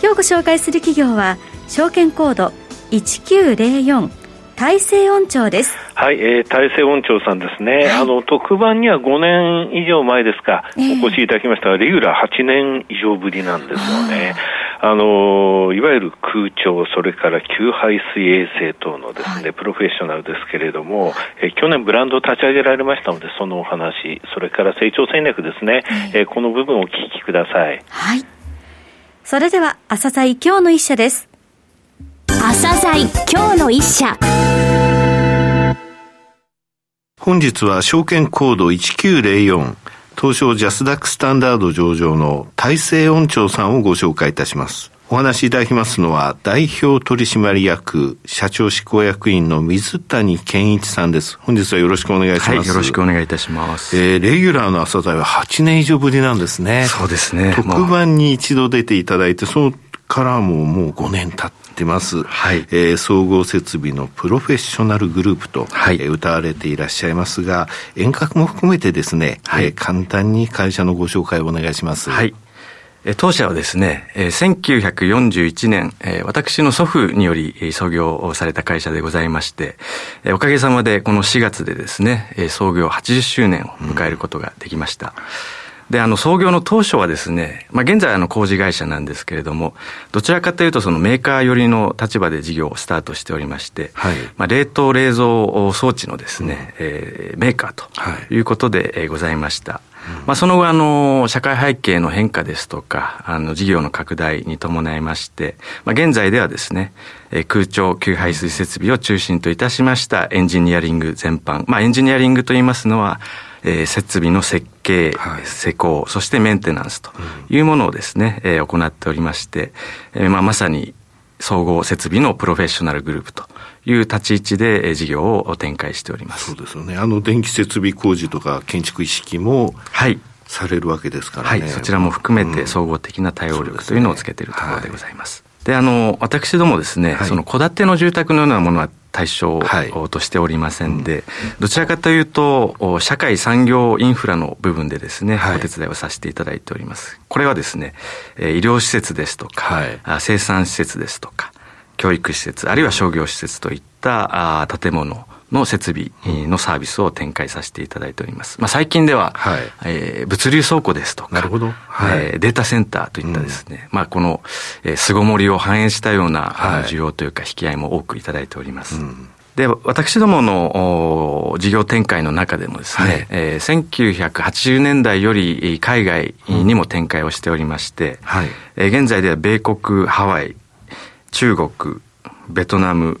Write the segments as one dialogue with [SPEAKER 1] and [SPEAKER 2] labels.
[SPEAKER 1] 今日ご紹介する企業は証券コード1904大成音調です。
[SPEAKER 2] はい、えー、大成音調さんですね。はい、あの、特番には5年以上前ですか、えー、お越しいただきましたが、レギュラー8年以上ぶりなんですよね。あの、いわゆる空調、それから給排水衛生等のですね、はい、プロフェッショナルですけれども、えー、去年ブランドを立ち上げられましたので、そのお話、それから成長戦略ですね、えー、この部分をお聞きください。
[SPEAKER 1] はい。それでは、朝鮮今日の一社です。
[SPEAKER 3] 朝鮮今日の一社。
[SPEAKER 4] 本日は証券コード1904東証ジャスダックスタンダード上場の大成音調さんをご紹介いたします。お話しいただきますのは、代表取締役、社長執行役員の水谷健一さんです。本日はよろしくお願いします。はい、
[SPEAKER 5] よろしくお願いいたします。
[SPEAKER 4] えー、レギュラーの朝鮮は8年以上ぶりなんですね。
[SPEAKER 5] そうですね。
[SPEAKER 4] 特番に一度出ていただいて、そのからももう5年経ってます。はい。えー、総合設備のプロフェッショナルグループと、はい、えー、歌われていらっしゃいますが、遠隔も含めてですね、はい、えー、簡単に会社のご紹介をお願いします。
[SPEAKER 5] はい。当社はですね、1941年、私の祖父により創業された会社でございまして、おかげさまでこの4月でですね、創業80周年を迎えることができました。うんで、あの、創業の当初はですね、まあ、現在あの、工事会社なんですけれども、どちらかというとそのメーカー寄りの立場で事業をスタートしておりまして、はい、まあ、冷凍冷蔵装置のですね、うん、えー、メーカーということでございました。はいまあ、その後、あの、社会背景の変化ですとか、あの、事業の拡大に伴いまして、まあ、現在ではですね、空調給排水設備を中心といたしましたエンジニアリング全般。まあ、エンジニアリングといいますのは、えー、設備の設計、はい、施工、そしてメンテナンスというものをですね、えー、行っておりまして、えーまあ、まさに総合設備のプロフェッショナルグループという立ち位置で事業を展開しております。
[SPEAKER 4] そうですよね。あの電気設備工事とか建築意識も、はい。されるわけですからね。
[SPEAKER 5] はい。そちらも含めて総合的な対応力というのをつけているところでございます。で、あの、私どもですね、はい、その戸建ての住宅のようなものは対象としておりませんで、はいどちらかというと、社会産業インフラの部分でですね、はい、お手伝いをさせていただいております。これはですね、医療施設ですとか、生産施設ですとか、教育施設、あるいは商業施設といった建物、の設備のサービスを展開させていただいております。まあ、最近では、はい、えー、物流倉庫ですとか、なるほど。はい、えー、データセンターといったですね、うん、まあ、この、えー、巣ごもりを反映したような、はい、需要というか引き合いも多くいただいております。うん。で、私どもの事業展開の中でもですね、はい。えー、1980年代より海外にも展開をしておりまして、はい、えー、現在では米国、ハワイ、中国、ベトナム、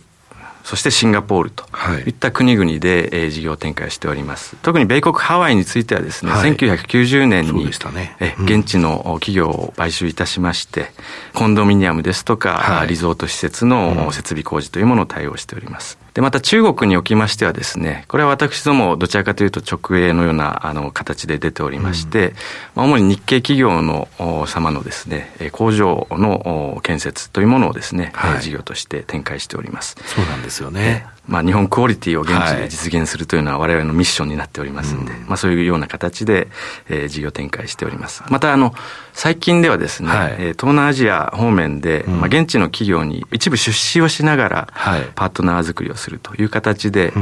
[SPEAKER 5] そしてシンガポールとい。った国々で、えー、事業展開をしております。特に米国ハワイについてはですね、はい、1990年に、ね。え現地の企業を買収いたしまして、コンドミニアムですとか、はい、リゾート施設の設備工事というものを対応しております。で、また中国におきましてはですね、これは私どもどちらかというと直営のようなあの形で出ておりまして、うん、主に日系企業の様のですね、工場の建設というものをですね、はい、事業として展開しております。
[SPEAKER 4] そうなんですよね。
[SPEAKER 5] まあ、日本クオリティを現地で実現するというのは我々のミッションになっておりますんで、まあ、そういうような形で、えー、事業展開しております。また、あの、最近ではですね、はい、東南アジア方面で、まあ、現地の企業に一部出資をしながら、パートナー作りをするという形で、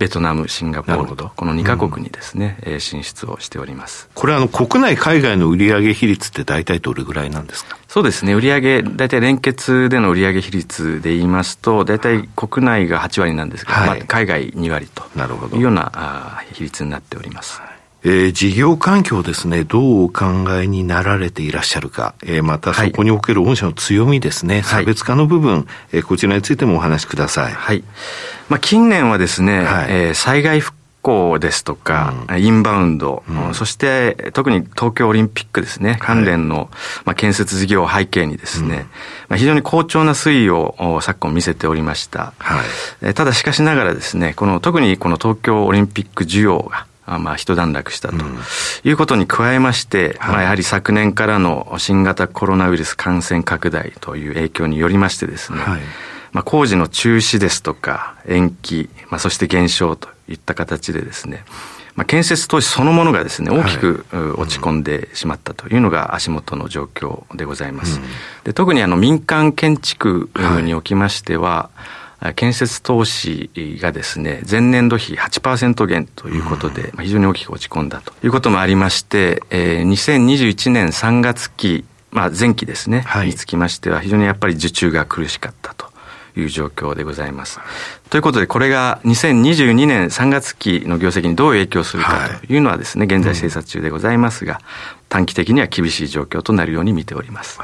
[SPEAKER 5] ベトナム、シンガポールと、この2カ国にですね、うん、進出をしております。
[SPEAKER 4] これあの、国内、海外の売上比率って大体どれぐらいなんですか？
[SPEAKER 5] そうですね、売上大体連結での売上比率で言いますと、大体国内が8割なんですけど、はい、まあ、海外2割というようなあ比率になっております。はい
[SPEAKER 4] えー、事業環境ですね、どうお考えになられていらっしゃるか、えー、またそこにおける御社の強みですね、はい、差別化の部分、えー、こちらについてもお話しください。
[SPEAKER 5] はい。まあ、近年はですね、はい、えー、災害復港ですとか、うん、インバウンド、うん、そして特に東京オリンピックですね、関連の、まあ、建設事業を背景にですね、まあ、非常に好調な推移を昨今見せておりました。はい、ただしかしながらですね、この特にこの東京オリンピック需要が、まあ、一段落したということに加えまして、まあ、やはり昨年からの新型コロナウイルス感染拡大という影響によりましてですね、はい、まあ、工事の中止ですとか延期、まあ、そして減少といった形でですね、まあ、建設投資そのものがですね、大きく落ち込んでしまったというのが足元の状況でございます。で特にあの民間建築におきましては、はい建設投資がですね、前年度比8%減ということで、非常に大きく落ち込んだということもありまして、えー、2021年3月期、まあ前期ですね、はい、につきましては非常にやっぱり受注が苦しかったと。いう状況でございます。ということで、これが2022年3月期の業績にどう影響するかというのはですね、現在精査中でございますが、短期的には厳しい状況となるように見ております。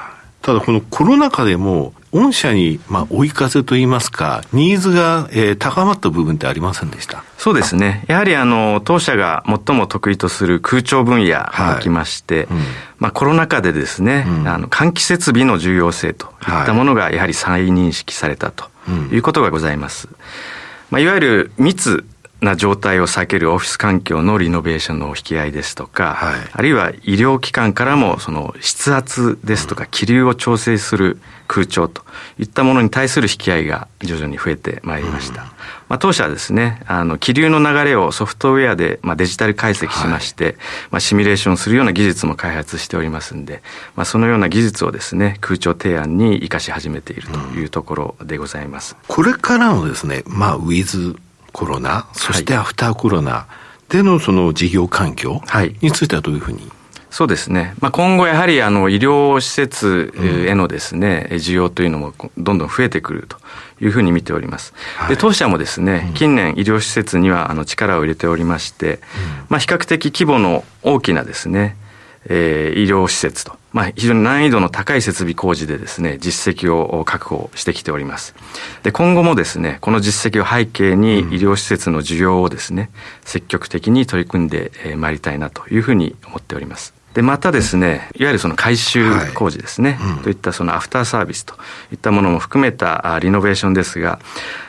[SPEAKER 4] ただこのコロナ禍でも、御社に、まあ、追い風といいますか、ニーズが、えー、高まった部分ってありませんでした？
[SPEAKER 5] そうですね。やはり、あの、当社が最も得意とする空調分野におきまして、はいうん、まあ、コロナ禍でですね、うん、あの、換気設備の重要性といったものが、やはり再認識されたということがございます。まあ、いわゆる密な状態を避けるオフィス環境のリノベーションの引き合いですとか、はい、あるいは医療機関からもその筆圧ですとか気流を調整する空調といったものに対する引き合いが徐々に増えてまいりました。うん、まあ、当社はですね、あの気流の流れをソフトウェアでまあデジタル解析しまして、はい、まあ、シミュレーションするような技術も開発しておりますんで、まあ、そのような技術をですね、空調提案に生かし始めているというところでございます。
[SPEAKER 4] うん、これからのですね、まあ、ウィズコロナ、そしてアフターコロナ。でのその事業環境についてはどういうふうに、
[SPEAKER 5] そうですね。まあ、今後やはりあの医療施設へのですね、うん、需要というのもどんどん増えてくるというふうに見ております。はい、で当社もですね、近年医療施設にはあの力を入れておりまして、うん、まあ、比較的規模の大きなですね、えー、医療施設と、まあ、非常に難易度の高い設備工事でですね、実績を確保してきております。で、今後もですね、この実績を背景に医療施設の需要をですね、積極的に取り組んでまいりたいなというふうに思っております。で、またですね、いわゆるその改修工事ですね、はいうん、といったそのアフターサービスといったものも含めたリノベーションですが、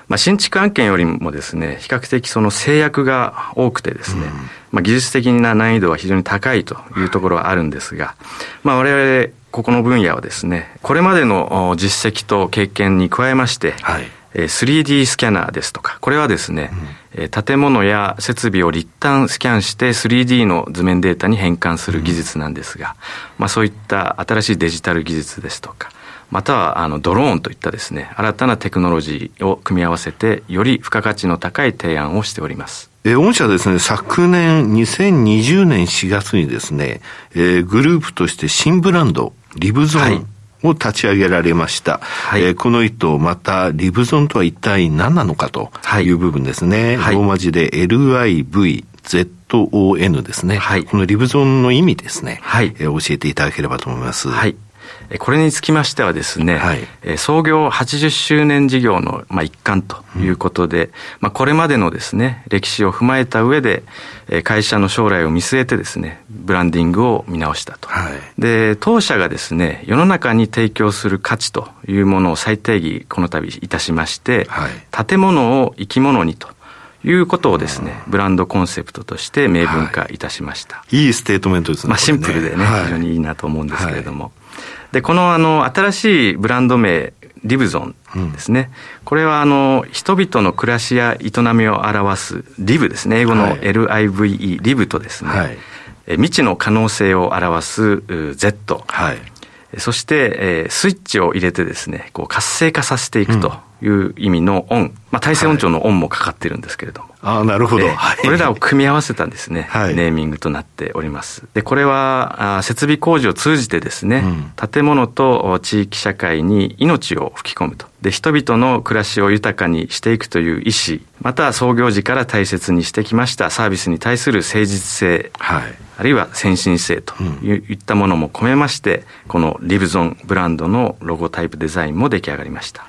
[SPEAKER 5] まあ、新築案件よりもですね、比較的その制約が多くてですね、うん、まあ、技術的な難易度は非常に高いというところはあるんですが、まあ、我々、ここの分野はですね、これまでの実績と経験に加えまして、はい 3D スキャナーですとか、これはですね、うん、建物や設備を立体スキャンして 3D の図面データに変換する技術なんですが、うん、まあそういった新しいデジタル技術ですとか、またはあのドローンといったですね、新たなテクノロジーを組み合わせて、より付加価値の高い提案をしております。
[SPEAKER 4] え御社ですね、昨年2020年4月にですね、えー、グループとして新ブランド、リブゾーン、はいを立ち上げられました。はい、えー、この意図、また、リブゾンとは一体何なのかという部分ですね。はい、ローマ字で LIV、ZON ですね。はい、このリブゾンの意味ですね。はい、えー、教えていただければと思います。はい。
[SPEAKER 5] これにつきましてはですね、はい、創業80周年事業のまあ一環ということで、うん、まあこれまでのですね、歴史を踏まえた上で、会社の将来を見据えてですね、ブランディングを見直したと。はい、で、当社がですね、世の中に提供する価値というものを再定義、この度いたしまして、はい、建物を生き物にと。いうことをですね、ブランドコンセプトとして明文化いたしました。
[SPEAKER 4] はい、いいステートメントですね。
[SPEAKER 5] まあシンプルでね、非常にいいなと思うんですけれども。で、このあの、新しいブランド名、リブゾンですね。うん、これはあの、人々の暮らしや営みを表すリブですね。英語の LIVE、リブとですね、はい、未知の可能性を表す Z。はい、そして、スイッチを入れてですね、こう活性化させていくという意味のオン。まあ、体制音調のオンもかかってるんですけれども。
[SPEAKER 4] ああ、なるほど。
[SPEAKER 5] これらを組み合わせたですね、はい、ネーミングとなっております。で、これは、あ設備工事を通じてですね、うん、建物と地域社会に命を吹き込むと。で、人々の暮らしを豊かにしていくという意思、また創業時から大切にしてきましたサービスに対する誠実性、はい、あるいは先進性といったものも込めまして、このリブゾンブランドのロゴタイプデザインも出来上がりました。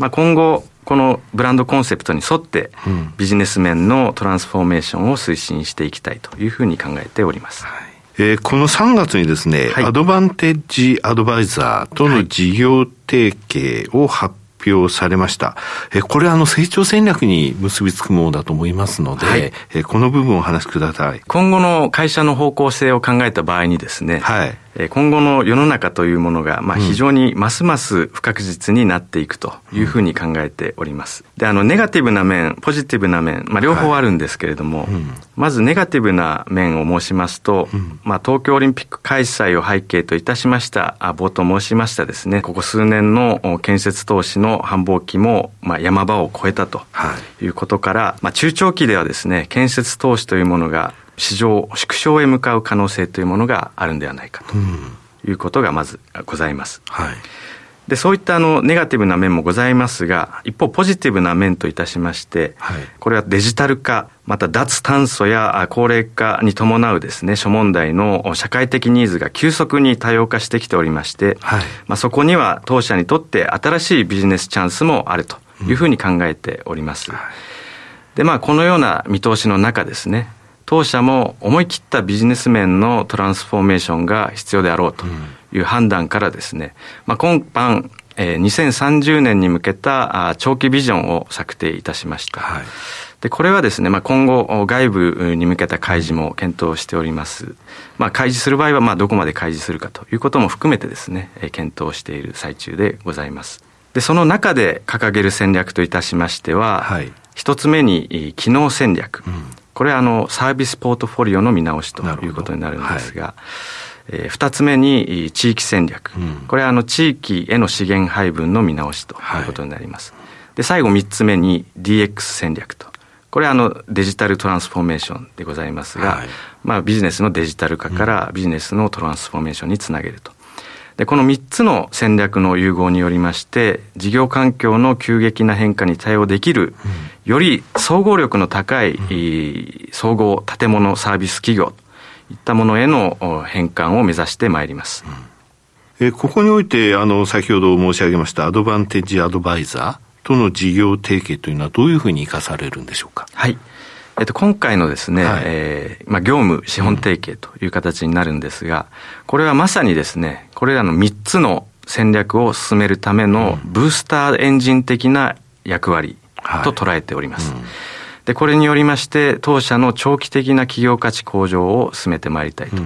[SPEAKER 5] まあ、今後、このブランドコンセプトに沿って、ビジネス面のトランスフォーメーションを推進していきたいというふうに考えております。はい
[SPEAKER 4] えー、この3月にですね、はい、アドバンテッジアドバイザーとの事業提携を発表されました。えこれはあの成長戦略に結びつくものだと思いますので、はい、えこの部分をお話しください。
[SPEAKER 5] 今後の会社の方向性を考えた場合にですね、はい、今後の世の中というものが、まあ、非常にますます不確実になっていくというふうに考えております。で、あの、ネガティブな面、ポジティブな面、まあ、両方あるんですけれども、はいうん、まずネガティブな面を申しますと、うん、まあ、東京オリンピック開催を背景といたしました、冒頭申しましたですね、ここ数年の建設投資の繁忙期も、まあ、山場を超えたとい。うことから、はい、まあ、中長期ではですね、建設投資というものが市場縮小へ向かう可能性というものがあるんではないかということがまずございます。はい、でそういったあのネガティブな面もございますが一方ポジティブな面といたしまして、はい、これはデジタル化また脱炭素や高齢化に伴うですね諸問題の社会的ニーズが急速に多様化してきておりまして、はい、まあ、そこには当社にとって新しいビジネスチャンスもあるというふうに考えております。うん、でまあこのような見通しの中ですね当社も思い切ったビジネス面のトランスフォーメーションが必要であろうという判断からですね、まあ、今般、えー、2030年に向けた長期ビジョンを策定いたしました。はいで、これはですね、まあ、今後、外部に向けた開示も検討しております。まあ、開示する場合は、まあ、どこまで開示するかということも含めてですね、検討している最中でございます。で、その中で掲げる戦略といたしましては、はい、一つ目に、機能戦略。うんこれはあのサービスポートフォリオの見直しということになるんですが、はい、えー、2つ目に地域戦略、うん、これはあの地域への資源配分の見直しということになります。はい、で最後3つ目に DX 戦略と。これはあのデジタルトランスフォーメーションでございますが、はい、まあビジネスのデジタル化からビジネスのトランスフォーメーションにつなげると。で、この3つの戦略の融合によりまして、事業環境の急激な変化に対応できる、より総合力の高い、総合建物サービス企業といったものへの変換を目指してまいります。
[SPEAKER 4] えここにおいて、あの、先ほど申し上げましたアドバンテージアドバイザーとの事業提携というのはどういうふうに生かされるんでしょうか？
[SPEAKER 5] はい。えっと、今回のですね、はい、えー、まあ、業務資本提携という形になるんですが、これはまさにですね、これらの3つの戦略を進めるためのブースターエンジン的な役割と捉えております。はいうん、で、これによりまして、当社の長期的な企業価値向上を進めてまいりたいと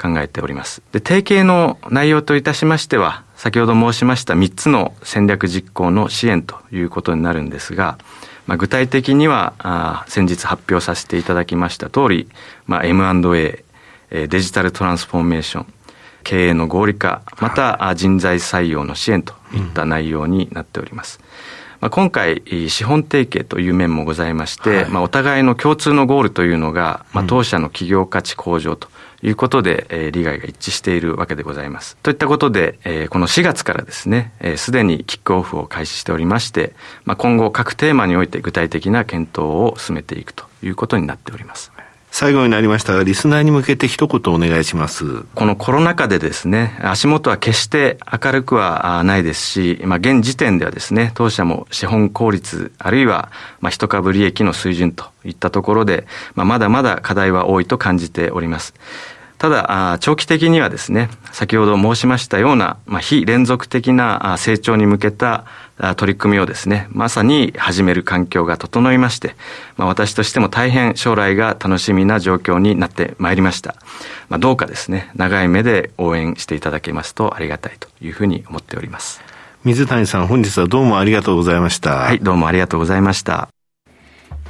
[SPEAKER 5] 考えております。で、提携の内容といたしましては、先ほど申しました3つの戦略実行の支援ということになるんですが、まあ、具体的にはあ先日発表させていただきました通り、まあ、M&A デジタルトランスフォーメーション経営の合理化また人材採用の支援といった内容になっております。まあ、今回、資本提携という面もございまして、はい、まあ、お互いの共通のゴールというのが、まあ、当社の企業価値向上ということで、えー、利害が一致しているわけでございます。といったことで、えー、この4月からですね、す、え、で、にキックオフを開始しておりまして、まあ、今後各テーマにおいて具体的な検討を進めていくということになっております。
[SPEAKER 4] 最後になりましたが、リスナーに向けて一言お願いします。
[SPEAKER 5] このコロナ禍でですね、足元は決して明るくはないですし、まあ、現時点ではですね、当社も資本効率、あるいは、まあ、一株利益の水準といったところで、まあ、まだまだ課題は多いと感じております。ただ、長期的にはですね、先ほど申しましたような、まあ、非連続的な成長に向けた取り組みをですね、まさに始める環境が整いまして、まあ、私としても大変将来が楽しみな状況になってまいりました。まあ、どうかですね、長い目で応援していただけますとありがたいというふうに思っております。
[SPEAKER 4] 水谷さん、本日はどうもありがとうございました。
[SPEAKER 5] はい、どうもありがとうございました。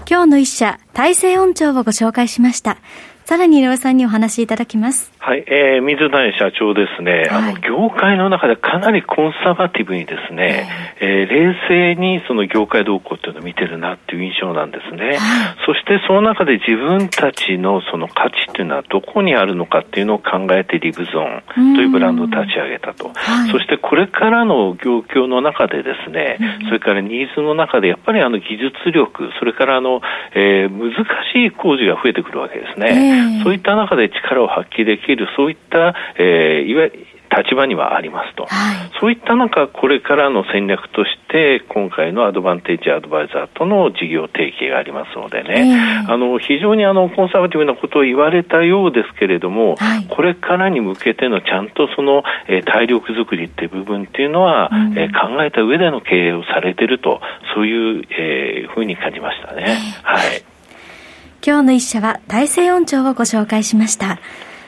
[SPEAKER 1] 今日の一社、大西音調をご紹介しました。さらに井上さんにお話しいただきます。
[SPEAKER 2] はい、えー、水谷社長ですね、はい、あの、業界の中でかなりコンサバティブにですね、えー、冷静にその業界動向っていうのを見てるなっていう印象なんですね。はい、そしてその中で自分たちのその価値っていうのはどこにあるのかっていうのを考えてリブゾーンというブランドを立ち上げたと。はい、そしてこれからの業況の中でですね、それからニーズの中でやっぱりあの技術力、それからあの、えー、難しい工事が増えてくるわけですね。そういった中で力を発揮できる、そういった、えー、いわゆる立場にはありますと、はい、そういった中、これからの戦略として、今回のアドバンテージアドバイザーとの事業提携がありますのでね、えー、あの非常にあのコンサバティブなことを言われたようですけれども、はい、これからに向けてのちゃんとその、えー、体力づくりっていう部分っていうのは、うん、えー、考えた上での経営をされてると、そういう、えー、ふうに感じましたね。えー、はい。
[SPEAKER 1] 今日の一社は大西音調をご紹介しました。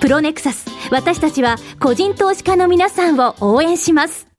[SPEAKER 3] プロネクサス。私たちは個人投資家の皆さんを応援します。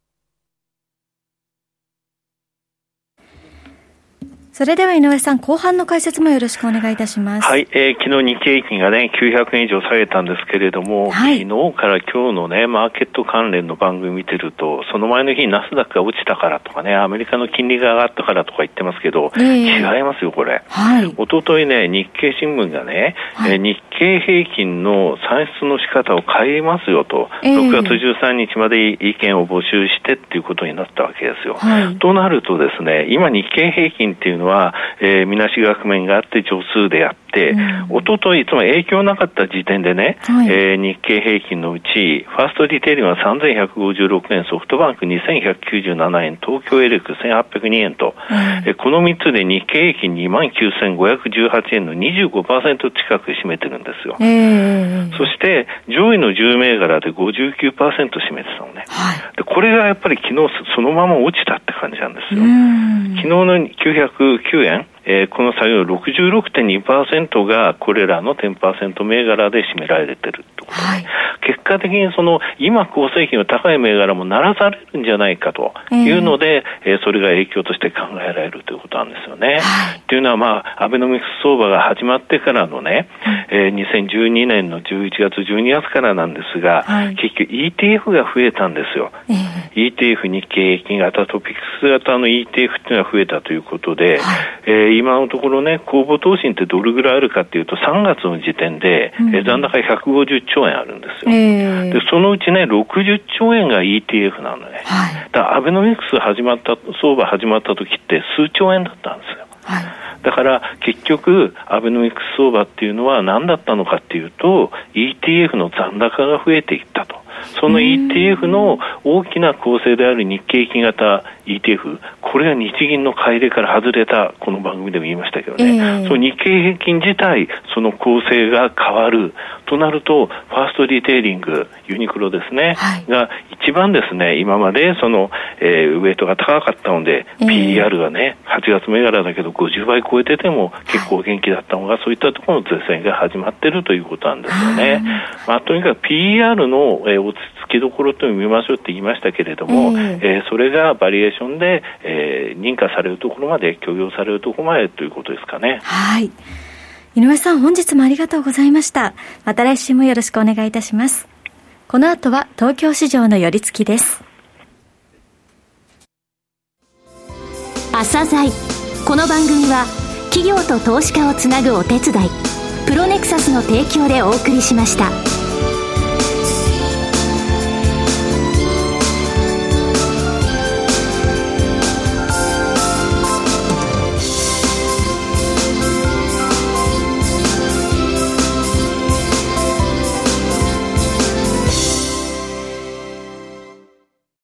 [SPEAKER 1] それでは井上さん、後半の解説もよろしくお願いいたします。
[SPEAKER 2] はい、えー、昨日日経平均がね、900円以上下げたんですけれども、はい、昨日から今日のね、マーケット関連の番組見てると、その前の日ナスダックが落ちたからとかね、アメリカの金利が上がったからとか言ってますけど、えー、違いますよ、これ。はい。一昨日ね、日経新聞がね、はい、えー、日経平均の算出の仕方を変えますよと、えー、6月13日まで意見を募集してっていうことになったわけですよ。はい、となるとですね、今日経平均っていうのはは、えー、みなし額面があって助数であって、おととい、つまり影響なかった時点でね、はい、えー、日経平均のうち、ファーストリテイリングは3156円、ソフトバンク2197円、東京エレク1802円と、はい、この3つで日経平均2万9518円の25%近く占めてるんですよ。えー、そして、上位の10銘柄で59%占めてたのね。はい、でこれがやっぱり昨日そのまま落ちたって感じなんですよ。昨日の909円、えー、この作業66.2%がこれらの10%銘柄で占められてるとで、はい、結果的にその今構成比の高い銘柄もならされるんじゃないかというので、えー、それが影響として考えられるということなんですよね。はい、というのはまあアベノミクス相場が始まってからのね、えー、2012年の11月12月からなんですが、はい、結局 ETF が増えたんですよ。えー、ETF 日経平均型トピックス型の ETF っていうのが増えたということで、はいえー今のところね、公募投信ってどれぐらいあるかっていうと、3月の時点で、うん、え残高150兆円あるんですよ、えー、で。そのうちね、60兆円が ETF なのね。はい、だアベノミクス始まった、相場始まった時って数兆円だったんですよ。はい、だから結局、アベノミクス相場っていうのは何だったのかっていうと、ETF の残高が増えていったと。その ETF の大きな構成である日経平均型 ETF、これが日銀の買い入れから外れた、この番組でも言いましたけどね、えー、その日経平均自体、その構成が変わる。となると、ファーストリテイリング、ユニクロですね、はい、が一番ですね、今までその、えー、ウエイトが高かったので、えー、PR がね、8月銘柄だけど50倍超えてても結構元気だったのが、そういったところの絶戦が始まっているということなんですよね。まあ、とにかく PR の、えー、落ち着きどころと見ましょうって言いましたけれども、えー、えー、それがバリエーションで、えー、認可されるところまで、許容されるところまでということですかね。
[SPEAKER 1] はい。井上さん、本日もありがとうございました。また来週もよろしくお願いいたします。この後は東京市場の寄り付きです。
[SPEAKER 3] 朝鮮この番組は企業と投資家をつなぐお手伝いプロネクサスの提供でお送りしました。